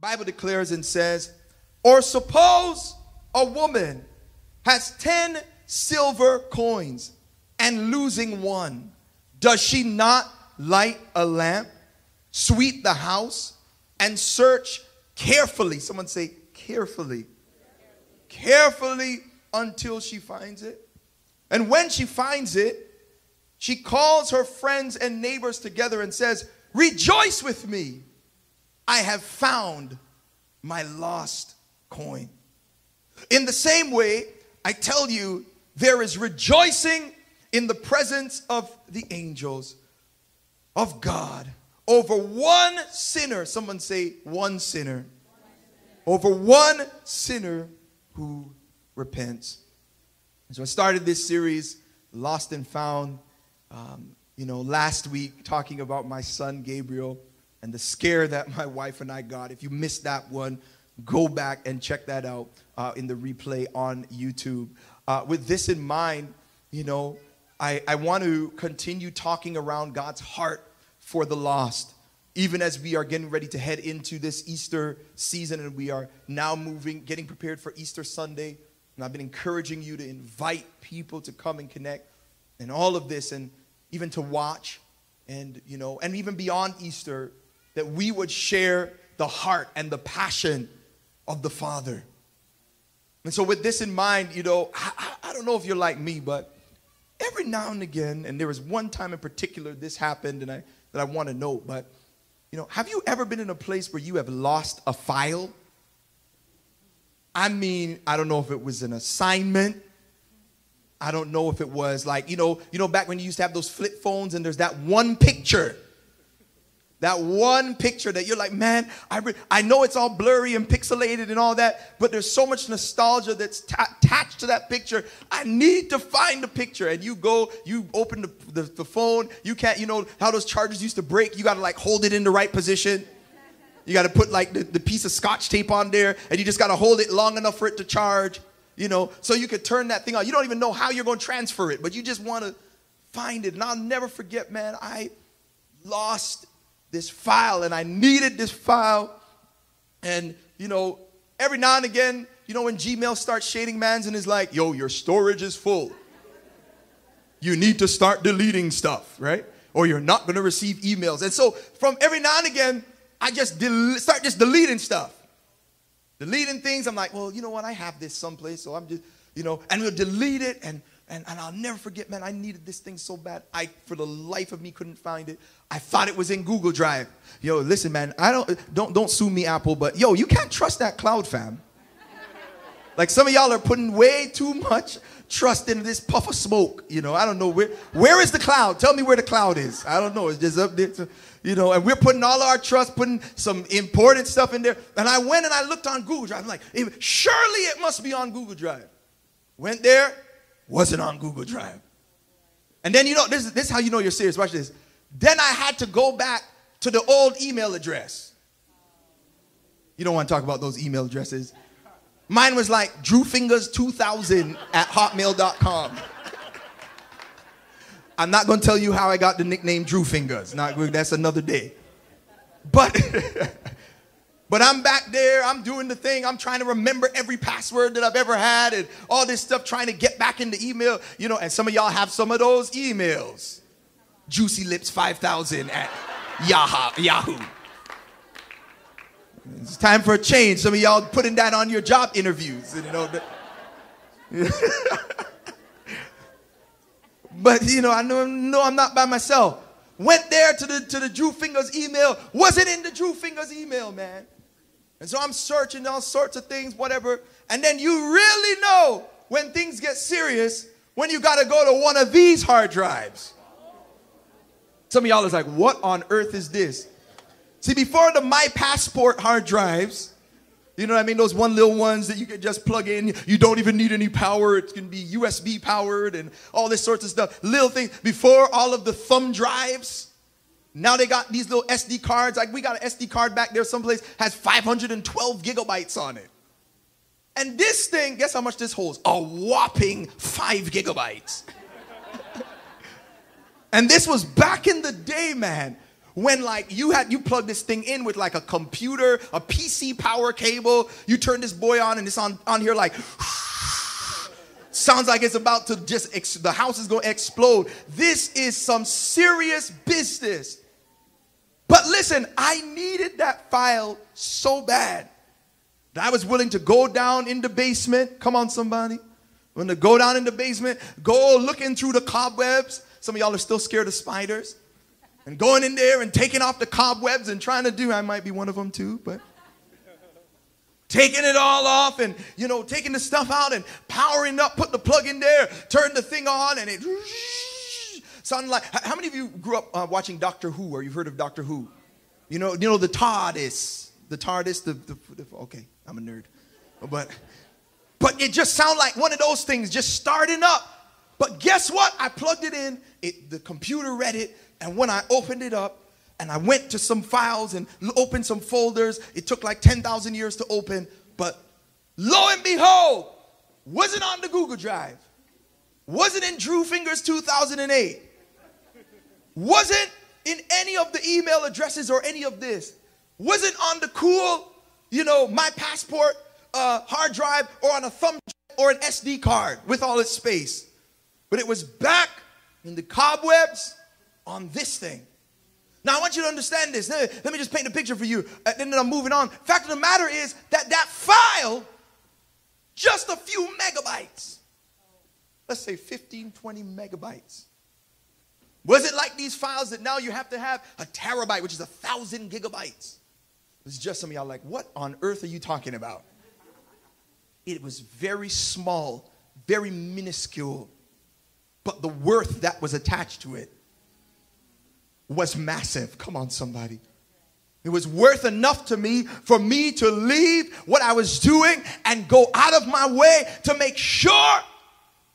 Bible declares and says, or suppose a woman has 10 silver coins and losing one. Does she not light a lamp, sweep the house, and search carefully? Someone say, carefully. Carefully until she finds it. And when she finds it, she calls her friends and neighbors together and says, Rejoice with me. I have found my lost coin. In the same way, I tell you, there is rejoicing in the presence of the angels of God over one sinner. Someone say, one sinner. Over one sinner who repents. And so I started this series, Lost and Found, um, you know, last week, talking about my son Gabriel and the scare that my wife and I got. If you missed that one, go back and check that out uh, in the replay on YouTube. Uh, with this in mind, you know, I, I want to continue talking around God's heart for the lost, even as we are getting ready to head into this Easter season and we are now moving, getting prepared for Easter Sunday. And I've been encouraging you to invite people to come and connect and all of this and even to watch and, you know, and even beyond Easter, that we would share the heart and the passion of the Father. And so, with this in mind, you know, I, I, don't know if you're like me, but every now and again, and there was one time in particular this happened, and I that I want to note, but you know, have you ever been in a place where you have lost a file? I mean, I don't know if it was an assignment. I don't know if it was like, you know, you know, back when you used to have those flip phones and there's that one picture that one picture that you're like, man, I, I know it's all blurry and pixelated and all that, but there's so much nostalgia that's attached to that picture. I need to find the picture. And you go, you open the, the, the phone, you can't, you know how those chargers used to break? You got to like hold it in the right position. You got to put like the, the piece of scotch tape on there, and you just got to hold it long enough for it to charge, you know, so you could turn that thing on. You don't even know how you're going to transfer it, but you just want to find it. And I'll never forget, man, I lost this file and I needed this file. And, you know, every now and again, you know, when Gmail starts shading mans and is like, yo, your storage is full. You need to start deleting stuff, right? Or you're not going to receive emails. And so from every now and again, I just del- start just deleting stuff. Deleting things. I'm like, well, you know what? I have this someplace. So I'm just, you know, and we'll delete it. And and, and I'll never forget, man, I needed this thing so bad. I, for the life of me, couldn't find it. I thought it was in Google Drive. Yo, listen, man, I don't, don't, don't sue me, Apple, but yo, you can't trust that cloud, fam. Like some of y'all are putting way too much trust in this puff of smoke. You know, I don't know where, where is the cloud? Tell me where the cloud is. I don't know. It's just up there. You know, and we're putting all our trust, putting some important stuff in there. And I went and I looked on Google Drive. I'm like, surely it must be on Google Drive. Went there, wasn't on Google Drive. And then you know, this, this is how you know you're serious. Watch this. Then I had to go back to the old email address. You don't want to talk about those email addresses. Mine was like drewfingers2000 at hotmail.com. I'm not going to tell you how I got the nickname Drew Fingers. Not that's another day. But But I'm back there, I'm doing the thing, I'm trying to remember every password that I've ever had and all this stuff, trying to get back into email, you know, and some of y'all have some of those emails. Juicy Lips 5000 at Yahoo. Yahoo. It's time for a change. Some of y'all putting that on your job interviews. You know, but you know, I know, know I'm not by myself. Went there to the to the Drew Fingers email. Wasn't in the Drew Fingers email, man. And so I'm searching all sorts of things, whatever. And then you really know when things get serious when you got to go to one of these hard drives. Some of y'all is like, what on earth is this? See, before the My Passport hard drives, you know what I mean? Those one little ones that you can just plug in. You don't even need any power. It can be USB powered and all this sorts of stuff. Little things. Before all of the thumb drives, now they got these little SD cards. Like we got an SD card back there someplace, has 512 gigabytes on it. And this thing, guess how much this holds? A whopping five gigabytes. and this was back in the day, man, when like you had you plug this thing in with like a computer, a PC power cable, you turn this boy on and it's on on here like sounds like it's about to just ex- the house is going to explode. This is some serious business. But listen, I needed that file so bad that I was willing to go down in the basement. Come on, somebody. When to go down in the basement, go looking through the cobwebs. Some of y'all are still scared of spiders. And going in there and taking off the cobwebs and trying to do, I might be one of them too, but taking it all off and, you know, taking the stuff out and powering up, put the plug in there, turn the thing on, and it sounded like. How many of you grew up uh, watching Doctor Who or you've heard of Doctor Who? You know, you know the TARDIS, the TARDIS, the, the, the okay, I'm a nerd, but but it just sounded like one of those things just starting up. But guess what? I plugged it in, it, the computer read it, and when I opened it up, and I went to some files and opened some folders, it took like 10,000 years to open, but lo and behold, wasn't on the Google Drive, wasn't in Drew Fingers 2008, wasn't in any of the email addresses or any of this, wasn't on the cool, you know, my passport uh, hard drive or on a thumb or an SD card with all its space. But it was back in the cobwebs on this thing. Now, I want you to understand this. Let me just paint a picture for you, uh, and then I'm moving on. Fact of the matter is that that file, just a few megabytes, let's say 15, 20 megabytes. Was it like these files that now you have to have a terabyte, which is a thousand gigabytes? It's just some of y'all like, what on earth are you talking about? It was very small, very minuscule, but the worth that was attached to it was massive. Come on, somebody. It was worth enough to me for me to leave what I was doing and go out of my way to make sure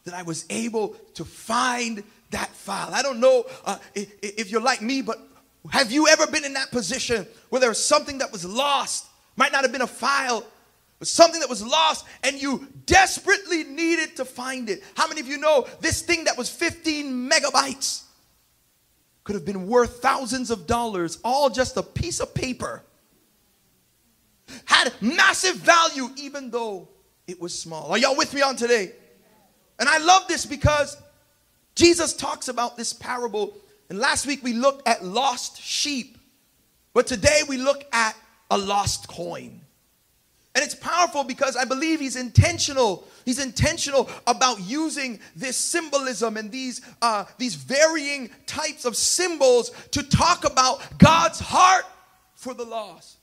that I was able to find that file. I don't know uh, if, if you're like me, but have you ever been in that position where there was something that was lost? Might not have been a file, but something that was lost and you desperately needed to find it. How many of you know this thing that was 15 megabytes could have been worth thousands of dollars, all just a piece of paper? Had massive value even though it was small. Are y'all with me on today? And I love this because Jesus talks about this parable. And last week we looked at lost sheep. But today we look at a lost coin. And it's powerful because I believe he's intentional. He's intentional about using this symbolism and these, uh, these varying types of symbols to talk about God's heart for the lost.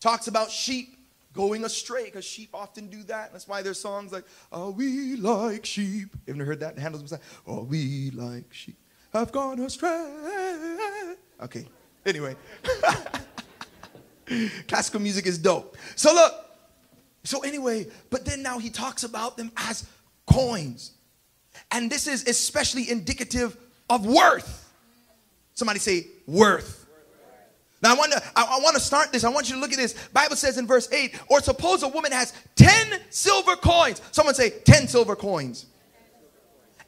Talks about sheep going astray because sheep often do that. That's why there's songs like, Are we like sheep? You heard that? Handel's say, Are we like sheep? Have gone astray. Okay, anyway. Classical music is dope. So look, so anyway, but then now he talks about them as coins. And this is especially indicative of worth. Somebody say worth. Now I want to I, want to start this. I want you to look at this. Bible says in verse 8, or suppose a woman has 10 silver coins. Someone say 10 silver coins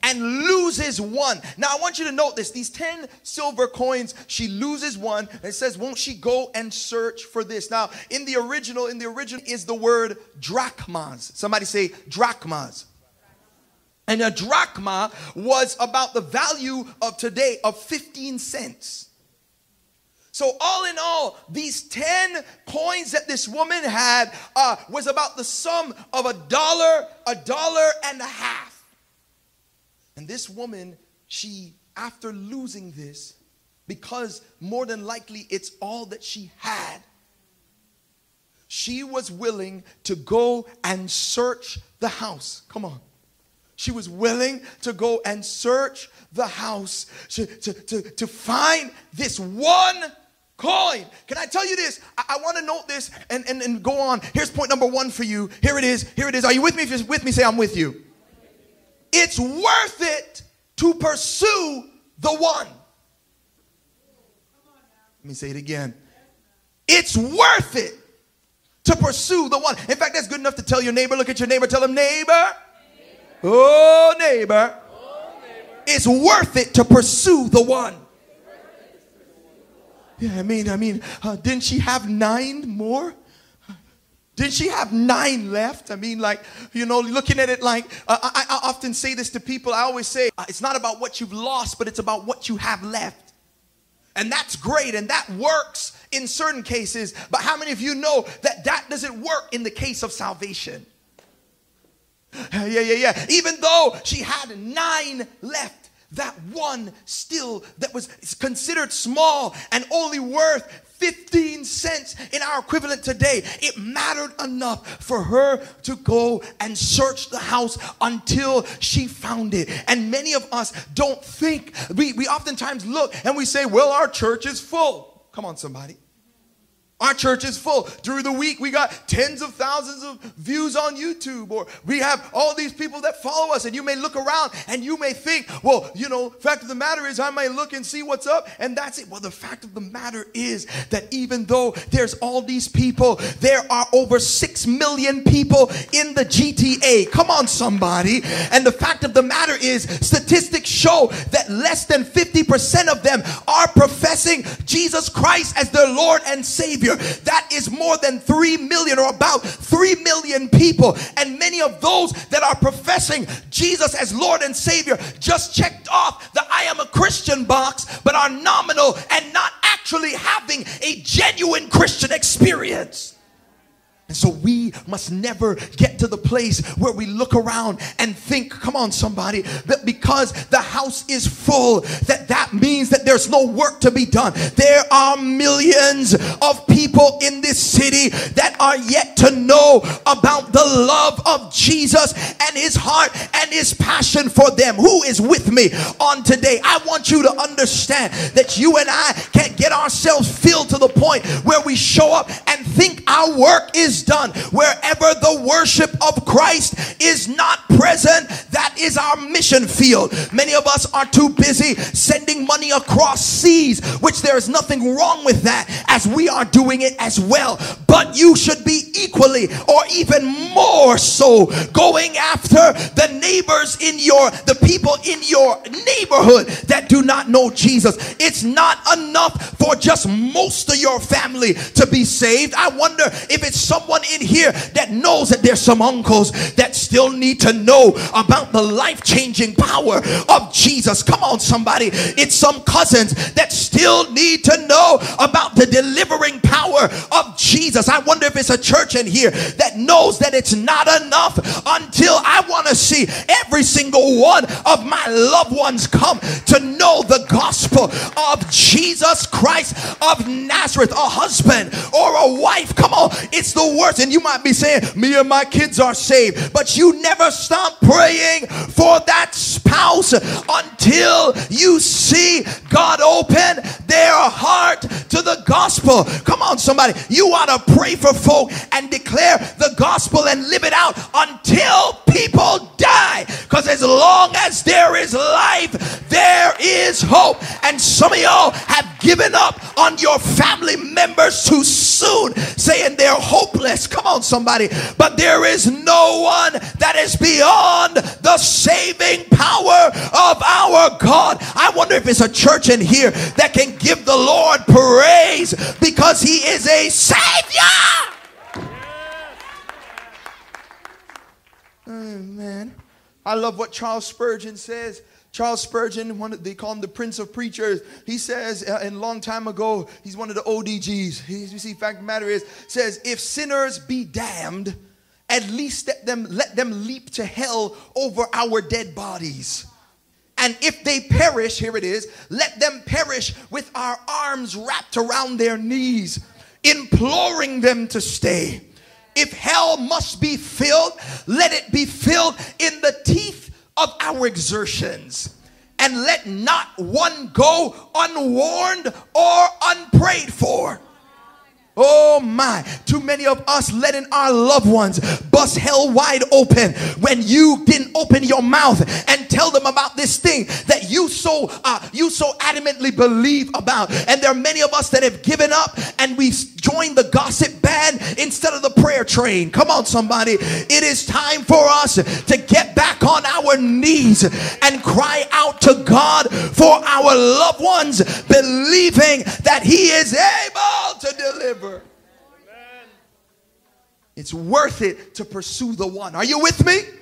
and loses one. Now, I want you to note this these 10 silver coins, she loses one. And it says, Won't she go and search for this? Now, in the original, in the original is the word drachmas. Somebody say drachmas. And a drachma was about the value of today of 15 cents. So, all in all, these 10 coins that this woman had uh, was about the sum of a dollar, a dollar and a half. And this woman, she, after losing this, because more than likely it's all that she had, she was willing to go and search the house. Come on. She was willing to go and search the house to, to, to, to find this one coin. Can I tell you this? I, I want to note this and, and, and go on. Here's point number one for you. Here it is. Here it is. Are you with me? If you're with me, say, I'm with you it's worth it to pursue the one. Let me say it again. It's worth it to pursue the one. In fact, that's good enough to tell your neighbor. Look at your neighbor. Tell him, neighbor. Oh, neighbor. Oh, neighbor. It's worth it to pursue the one. Yeah, I mean, I mean, uh, didn't she have nine more? Did she have nine left? I mean, like, you know, looking at it like, uh, I, I, often say this to people. I always say, uh, it's not about what you've lost, but it's about what you have left. And that's great and that works in certain cases. But how many of you know that that doesn't work in the case of salvation? Yeah, yeah, yeah. Even though she had nine left, that one still that was considered small and only worth 15 cents in our equivalent today. It mattered enough for her to go and search the house until she found it. And many of us don't think, we, we oftentimes look and we say, well, our church is full. Come on, somebody. Our church is full. Through the week, we got tens of thousands of views on YouTube, or we have all these people that follow us. And you may look around and you may think, well, you know, fact of the matter is, I might look and see what's up, and that's it. Well, the fact of the matter is that even though there's all these people, there are over six million people in the GTA. Come on, somebody. And the fact of the matter is, statistics show that less than 50% of them are professing Jesus Christ as their Lord and Savior. Savior. That is more than 3 million or about 3 million people. And many of those that are professing Jesus as Lord and Savior just checked off the I am a Christian box, but are nominal and not actually having a genuine Christian experience. And so we must never get to the place where we look around and think, come on, somebody, that because the house is full, that that means that there's no work to be done. There are millions of people in this city that are yet to know about the love of Jesus and his heart and his passion for them. Who is with me on today? I want you to understand that you and I can't get ourselves filled to the point where we show up and think our work is is done. Wherever the worship of Christ is not present, that is our mission field. Many of us are too busy sending money across seas, which there is nothing wrong with that, as we are doing it as well. But you should be equally or even more so going after the neighbors in your, the people in your neighborhood that do not know Jesus. It's not enough for just most of your family to be saved. I wonder if it's someone someone in here that knows that there's some uncles that still need to know about the life changing power of Jesus. Come on, somebody. It's some cousins that still need to know about the delivering power of Jesus. I wonder if it's a church in here that knows that it's not enough until I want to see every single one of my loved ones come to know the gospel of Jesus Christ of Nazareth, a husband or a wife. Come on, it's the words. And you might be saying, Me and my kids are saved. But you never stop praying for that spouse until you see God open their heart to the gospel. Come on, somebody. You ought to pray for folk and declare the gospel and live it out until people die. Because as long as there is life, there is hope. And some of y'all have given up on your family members too soon, saying they're hopeless. Come on, somebody. But there is no one that is beyond the saving power of our God. I wonder if it's a church in here that can give the Lord praise because he is a savior. Man. I love what Charles Spurgeon says. Charles Spurgeon, one of, they call him the Prince of Preachers. He says, uh, and long time ago, he's one of the ODGs. He, you see, fact matter is, says, if sinners be damned, at least let them let them leap to hell over our dead bodies. And if they perish, here it is, let them perish with our arms wrapped around their knees, imploring them to stay. If hell must be filled, let it be filled in the teeth of our exertions. And let not one go unwarned or unprayed for. Oh my, too many of us letting our loved ones bust hell wide open when you didn't open your mouth and tell them about this thing that you so uh, you so adamantly believe about. And there are many of us that have given up and we've joined the gossip band instead of the prayer train. Come on, somebody. It is time for us to get back on our knees and cry out to God for our loved ones, believing that He is able to deliver. It's worth it to pursue the one. Are you with me? Yes.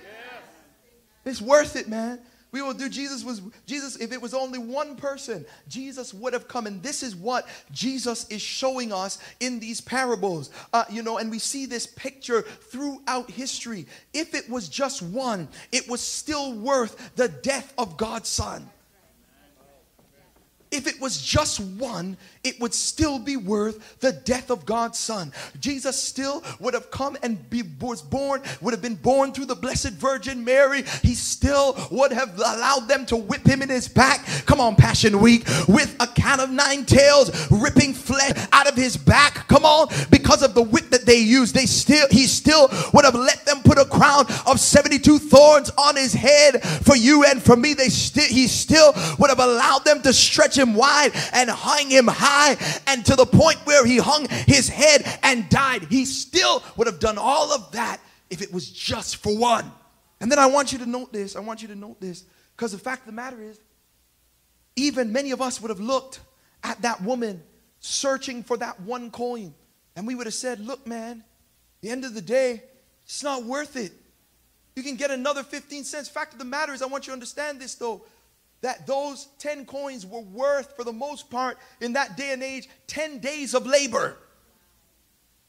It's worth it, man. We will do Jesus was Jesus if it was only one person, Jesus would have come and this is what Jesus is showing us in these parables. Uh, you know, and we see this picture throughout history. If it was just one, it was still worth the death of God's son if it was just one, it would still be worth the death of God's son. Jesus still would have come and be, was born, would have been born through the Blessed Virgin Mary. He still would have allowed them to whip him in his back. Come on, Passion Week, with a cat of nine tails, ripping flesh out of his back. Come on, because of the whip that they used, they still he still would have let them put a crown of 72 thorns on his head for you and for me. They still he still would have allowed them to stretch him him wide and hung him high, and to the point where he hung his head and died. He still would have done all of that if it was just for one. And then I want you to note this. I want you to note this because the fact of the matter is, even many of us would have looked at that woman searching for that one coin, and we would have said, Look, man, the end of the day, it's not worth it. You can get another 15 cents. Fact of the matter is, I want you to understand this though that those 10 coins were worth, for the most part, in that day and age, 10 days of labor.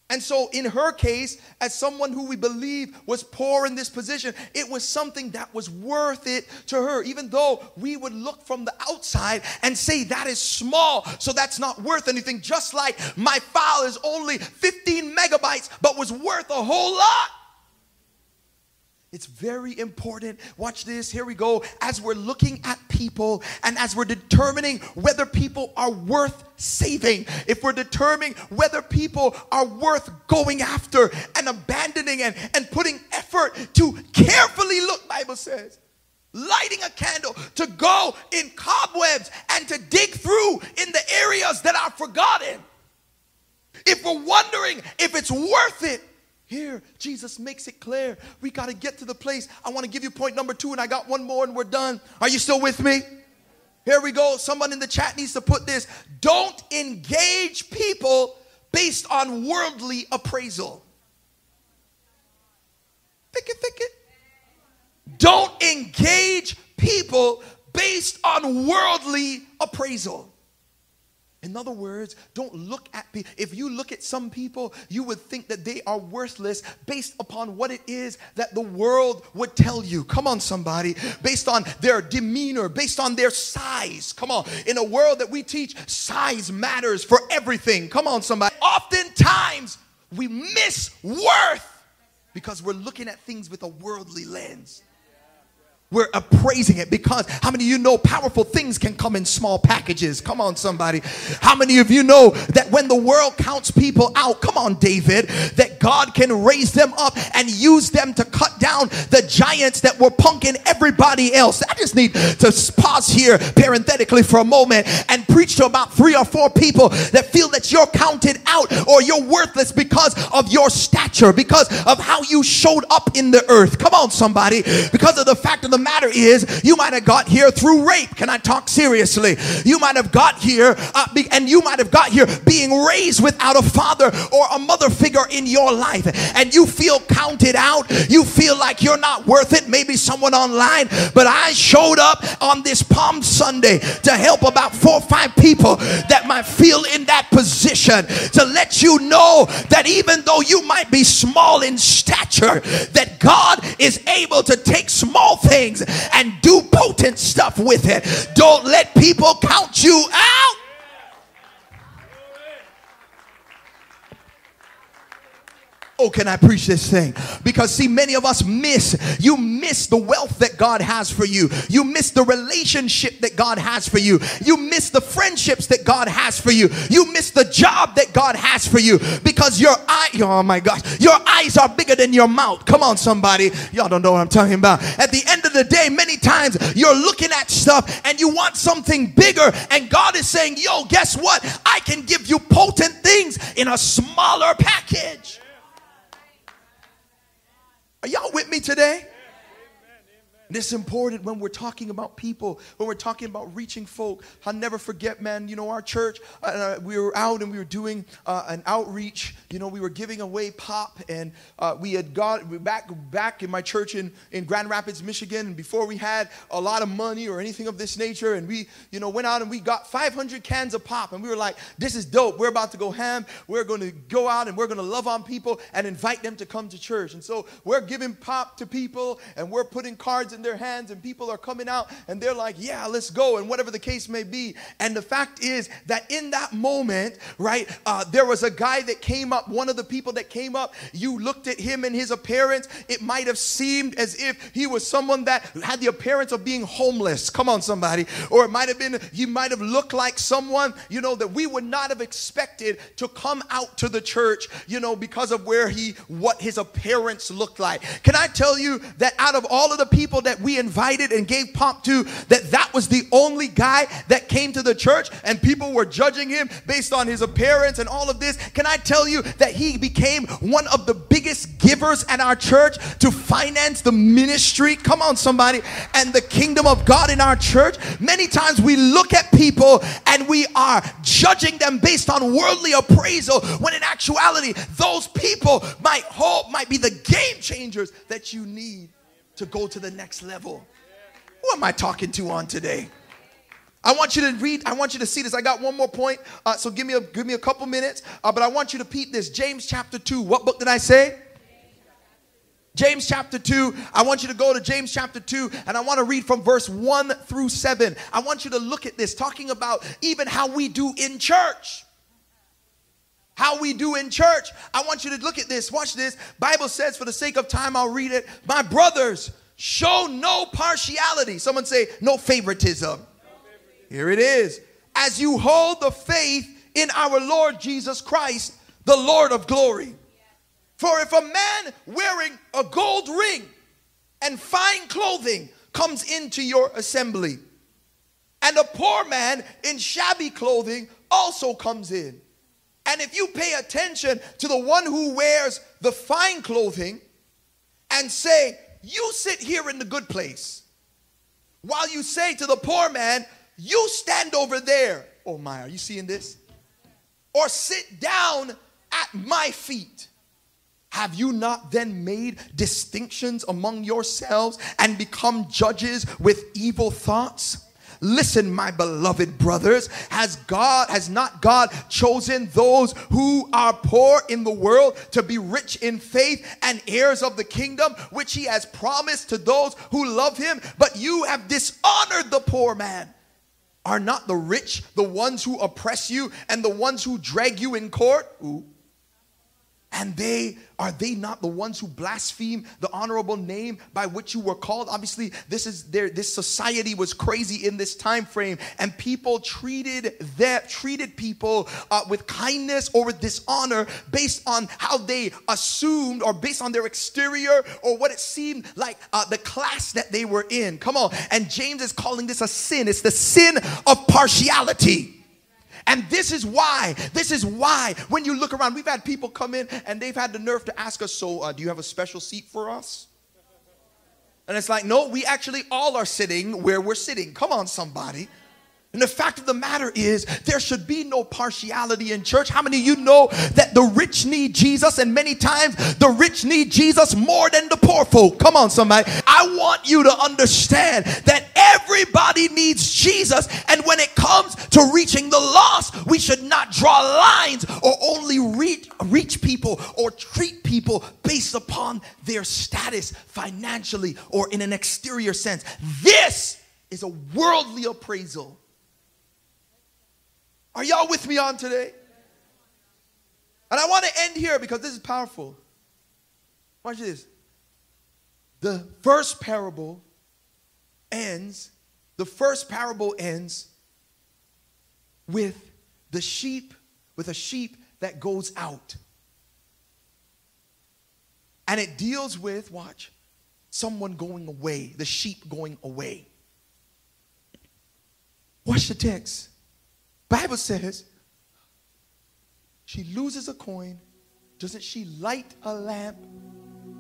And so, in her case, as someone who we believe was poor in this position, it was something that was worth it to her, even though we would look from the outside and say that is small, so that's not worth anything. Just like my file is only 15 megabytes, but was worth a whole lot. It's very important. Watch this. Here we go. As we're looking at people and as we're determining whether people are worth saving, if we're determining whether people are worth going after and abandoning and, and putting effort to carefully look, Bible says, lighting a candle to go in cobwebs and to dig through in the areas that are forgotten. If we're wondering if it's worth it, here, Jesus makes it clear. We got to get to the place. I want to give you point number two, and I got one more, and we're done. Are you still with me? Here we go. Someone in the chat needs to put this. Don't engage people based on worldly appraisal. Think it, think it. Don't engage people based on worldly appraisal. In other words, don't look at people. If you look at some people, you would think that they are worthless based upon what it is that the world would tell you. Come on, somebody. Based on their demeanor, based on their size. Come on. In a world that we teach, size matters for everything. Come on, somebody. Oftentimes, we miss worth because we're looking at things with a worldly lens. We're appraising it because how many of you know powerful things can come in small packages? Come on, somebody. How many of you know that when the world counts people out, come on, David, that God can raise them up and use them to cut down the giants that were punking everybody else? I just need to pause here parenthetically for a moment and preach to about three or four people that feel that you're counted out or you're worthless because of your stature, because of how you showed up in the earth. Come on, somebody. Because of the fact of the matter is, you might have got here through rape. Can I talk seriously? You might have got here, uh, be, and you might have got here being raised without a father or a mother figure in your life, and you feel counted out. You feel like you're not worth it. Maybe someone online, but I showed up on this Palm Sunday to help about four or five people that might feel in that position to let you know that even though you might be small in stature, that God is able to take small things things and do potent stuff with it. Don't let people count you out. Oh, can I preach this thing? Because see, many of us miss, you miss the wealth that God has for you. You miss the relationship that God has for you. You miss the friendships that God has for you. You miss the job that God has for you because your eye, oh my gosh, your eyes are bigger than your mouth. Come on, somebody. Y'all don't know what I'm talking about. At the end of the day, many times you're looking at stuff and you want something bigger, and God is saying, Yo, guess what? I can give you potent things in a smaller package. Are y'all with me today? And it's important when we're talking about people, when we're talking about reaching folk. I'll never forget, man, you know, our church, uh, uh, we were out and we were doing uh, an outreach. You know, we were giving away pop, and uh, we had got back back in my church in, in Grand Rapids, Michigan. And before we had a lot of money or anything of this nature, and we, you know, went out and we got 500 cans of pop, and we were like, this is dope. We're about to go ham. We're going to go out and we're going to love on people and invite them to come to church. And so we're giving pop to people, and we're putting cards in their hands, and people are coming out and they're like, Yeah, let's go, and whatever the case may be. And the fact is that in that moment, right, uh, there was a guy that came up, one of the people that came up, you looked at him and his appearance, it might have seemed as if he was someone that had the appearance of being homeless. Come on, somebody. Or it might have been, he might have looked like someone, you know, that we would not have expected to come out to the church, you know, because of where he, what his appearance looked like. Can I tell you that out of all of the people that we invited and gave pomp to that that was the only guy that came to the church and people were judging him based on his appearance and all of this. Can I tell you that he became one of the biggest givers at our church to finance the ministry? Come on, somebody. And the kingdom of God in our church. Many times we look at people and we are judging them based on worldly appraisal when in actuality, those people might hope might be the game changers that you need to go to the next level. Who am I talking to on today? I want you to read. I want you to see this. I got one more point, uh, so give me a give me a couple minutes. Uh, but I want you to peep this. James chapter two. What book did I say? James chapter 2. I want you to go to James chapter 2 and I want to read from verse 1 through 7. I want you to look at this talking about even how we do in church how we do in church. I want you to look at this. Watch this. Bible says for the sake of time I'll read it. My brothers, show no partiality. Someone say no favoritism. Here it is. As you hold the faith in our Lord Jesus Christ, the Lord of glory. For if a man wearing a gold ring and fine clothing comes into your assembly, and a poor man in shabby clothing also comes in, and if you pay attention to the one who wears the fine clothing and say, You sit here in the good place, while you say to the poor man, You stand over there. Oh my, are you seeing this? Or sit down at my feet. Have you not then made distinctions among yourselves and become judges with evil thoughts? Listen, my beloved brothers, has God, has not God chosen those who are poor in the world to be rich in faith and heirs of the kingdom, which he has promised to those who love him? But you have dishonored the poor man. Are not the rich the ones who oppress you and the ones who drag you in court? Ooh and they are they not the ones who blaspheme the honorable name by which you were called? Obviously this is their this society was crazy in this time frame and people treated that treated people uh, with kindness or with dishonor based on how they assumed or based on their exterior or what it seemed like uh, the class that they were in. Come on. And james is calling this a sin. It's the sin of partiality and this is why, this is why, when you look around, we've had people come in and they've had the nerve to ask us, So, uh, do you have a special seat for us? And it's like, No, we actually all are sitting where we're sitting. Come on, somebody. And the fact of the matter is, there should be no partiality in church. How many of you know that the rich need Jesus, and many times the rich need Jesus more than the poor folk? Come on, somebody. I want you to understand that everybody needs Jesus, and when it comes to reaching the lost, we should not draw lines or only reach, reach people or treat people based upon their status financially or in an exterior sense. This is a worldly appraisal are y'all with me on today? And I want to end here because this is powerful. Watch this. The first parable ends, the first parable ends with the sheep, with a sheep that goes out. And it deals with, watch, someone going away, the sheep going away. Watch the text. Bible says she loses a coin. Doesn't she light a lamp,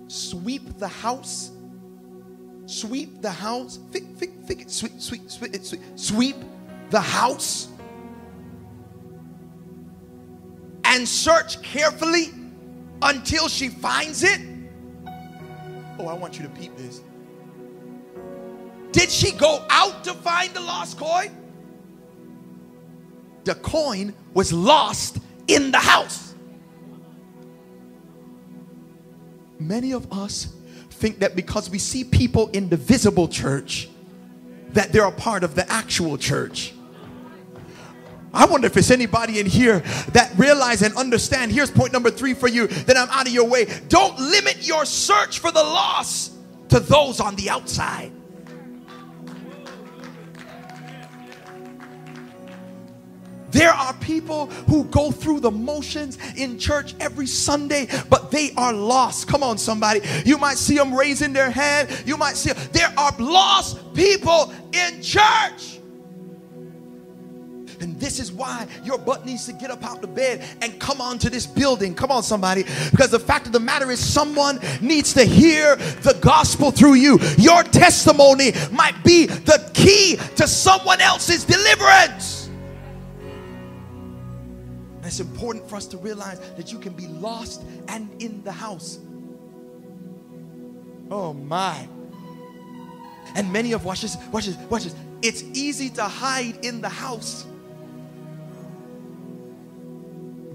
sweep the house, sweep the house, fick, fick, sweep, sweep, sweep, sweep, sweep the house, and search carefully until she finds it? Oh, I want you to peep this. Did she go out to find the lost coin? The coin was lost in the house. Many of us think that because we see people in the visible church, that they're a part of the actual church. I wonder if there's anybody in here that realize and understand. Here's point number three for you that I'm out of your way. Don't limit your search for the lost to those on the outside. There are people who go through the motions in church every Sunday, but they are lost. Come on, somebody. You might see them raising their hand. You might see them. there are lost people in church. And this is why your butt needs to get up out the bed and come on to this building. Come on, somebody. Because the fact of the matter is, someone needs to hear the gospel through you. Your testimony might be the key to someone else's deliverance. It's important for us to realize that you can be lost and in the house. Oh my. And many of watch this, watch this, watch this. It's easy to hide in the house.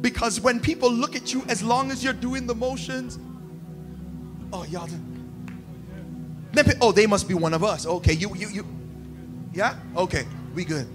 Because when people look at you, as long as you're doing the motions, oh y'all, oh they must be one of us. Okay, you you you, yeah, okay, we good.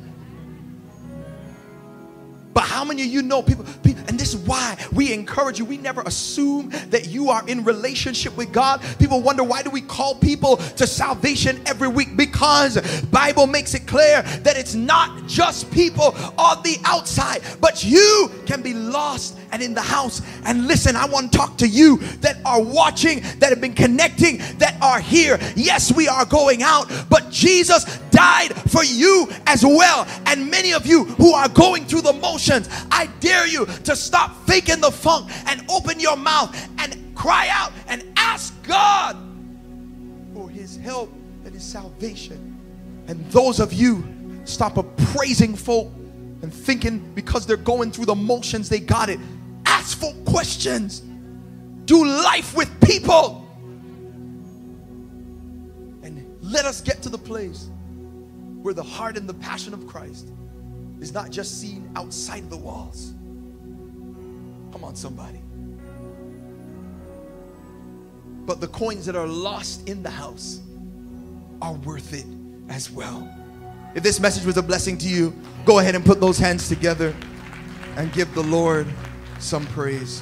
How many of you know people, people, and this is why we encourage you. We never assume that you are in relationship with God. People wonder why do we call people to salvation every week? Because Bible makes it clear that it's not just people on the outside, but you can be lost and in the house. And listen, I want to talk to you that are watching, that have been connecting, that are here. Yes, we are going out, but Jesus died for you as well. And many of you who are going through the motions, I dare you to stop faking the funk and open your mouth and cry out and ask God for his help and his salvation. And those of you stop appraising folk and thinking because they're going through the motions they got it ask for questions, do life with people. And let us get to the place where the heart and the passion of Christ is not just seen outside the walls. Come on, somebody. But the coins that are lost in the house are worth it as well. If this message was a blessing to you, go ahead and put those hands together and give the Lord some praise.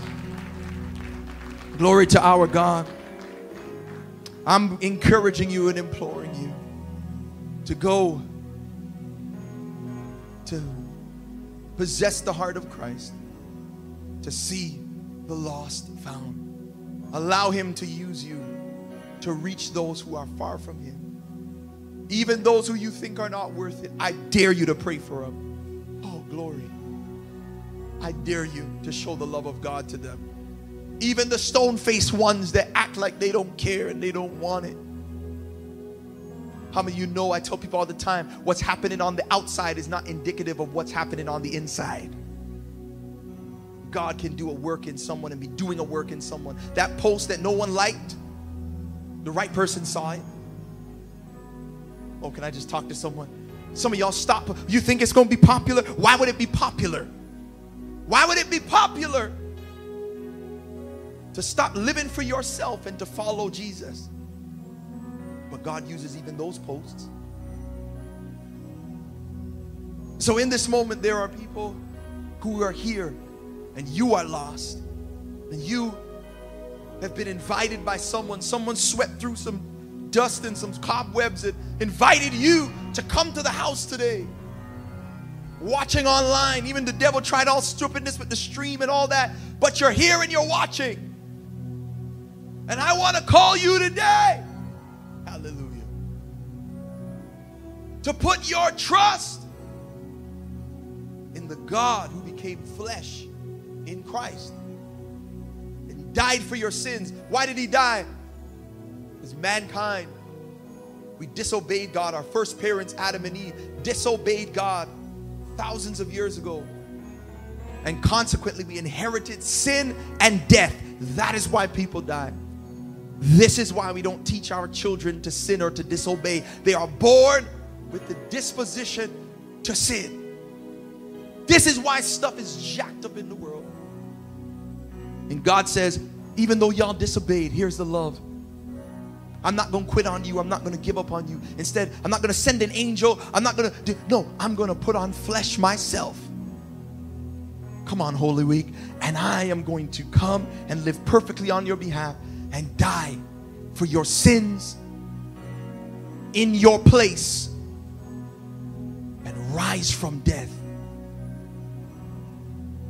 Glory to our God. I'm encouraging you and imploring you to go to possess the heart of Christ, to see the lost found. Allow Him to use you to reach those who are far from Him. Even those who you think are not worth it, I dare you to pray for them. Oh, glory. I dare you to show the love of God to them. Even the stone faced ones that act like they don't care and they don't want it. How many of you know I tell people all the time what's happening on the outside is not indicative of what's happening on the inside? God can do a work in someone and be doing a work in someone. That post that no one liked, the right person saw it. Oh, can I just talk to someone? Some of y'all stop. You think it's going to be popular? Why would it be popular? Why would it be popular to stop living for yourself and to follow Jesus? But God uses even those posts. So, in this moment, there are people who are here and you are lost, and you have been invited by someone. Someone swept through some dust and some cobwebs that invited you to come to the house today. Watching online, even the devil tried all stupidness with the stream and all that, but you're here and you're watching. And I want to call you today. Hallelujah. To put your trust in the God who became flesh in Christ and died for your sins. Why did he die? Because mankind, we disobeyed God. Our first parents, Adam and Eve, disobeyed God thousands of years ago. And consequently, we inherited sin and death. That is why people die. This is why we don't teach our children to sin or to disobey. They are born with the disposition to sin. This is why stuff is jacked up in the world. And God says, even though y'all disobeyed, here's the love. I'm not going to quit on you. I'm not going to give up on you. Instead, I'm not going to send an angel. I'm not going to do, no, I'm going to put on flesh myself. Come on, Holy Week. And I am going to come and live perfectly on your behalf and die for your sins in your place and rise from death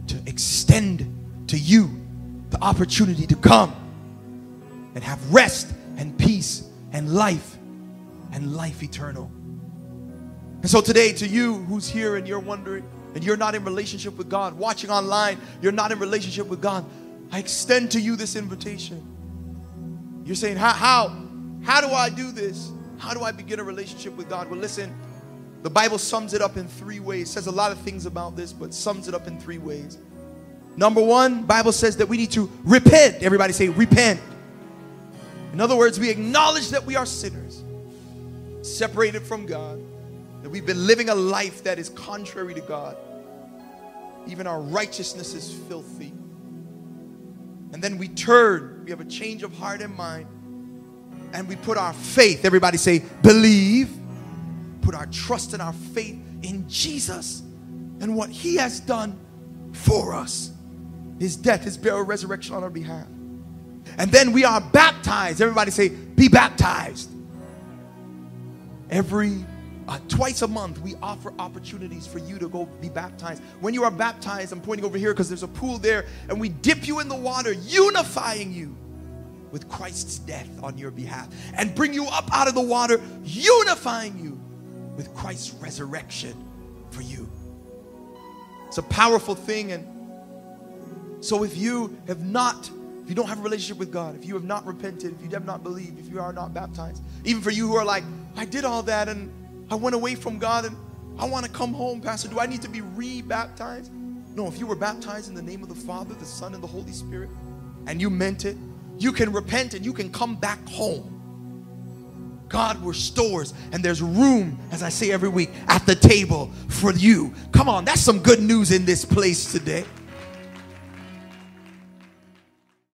to extend to you the opportunity to come and have rest and peace and life and life eternal. And so today, to you who's here and you're wondering, and you're not in relationship with God, watching online, you're not in relationship with God, I extend to you this invitation. You're saying, how, how, how do I do this? How do I begin a relationship with God? Well, listen, the Bible sums it up in three ways. It says a lot of things about this, but sums it up in three ways. Number one, Bible says that we need to repent. Everybody say repent. In other words, we acknowledge that we are sinners, separated from God, that we've been living a life that is contrary to God. Even our righteousness is filthy. And then we turn, we have a change of heart and mind, and we put our faith, everybody say, believe, put our trust and our faith in Jesus and what He has done for us His death, His burial, resurrection on our behalf. And then we are baptized. Everybody say, be baptized. Every uh, twice a month, we offer opportunities for you to go be baptized. When you are baptized, I'm pointing over here because there's a pool there, and we dip you in the water, unifying you with Christ's death on your behalf, and bring you up out of the water, unifying you with Christ's resurrection for you. It's a powerful thing. And so, if you have not, if you don't have a relationship with God, if you have not repented, if you have not believed, if you are not baptized, even for you who are like, I did all that and I went away from God and I want to come home, Pastor, do I need to be re baptized? No, if you were baptized in the name of the Father, the Son, and the Holy Spirit, and you meant it, you can repent and you can come back home. God restores, and there's room, as I say every week, at the table for you. Come on, that's some good news in this place today.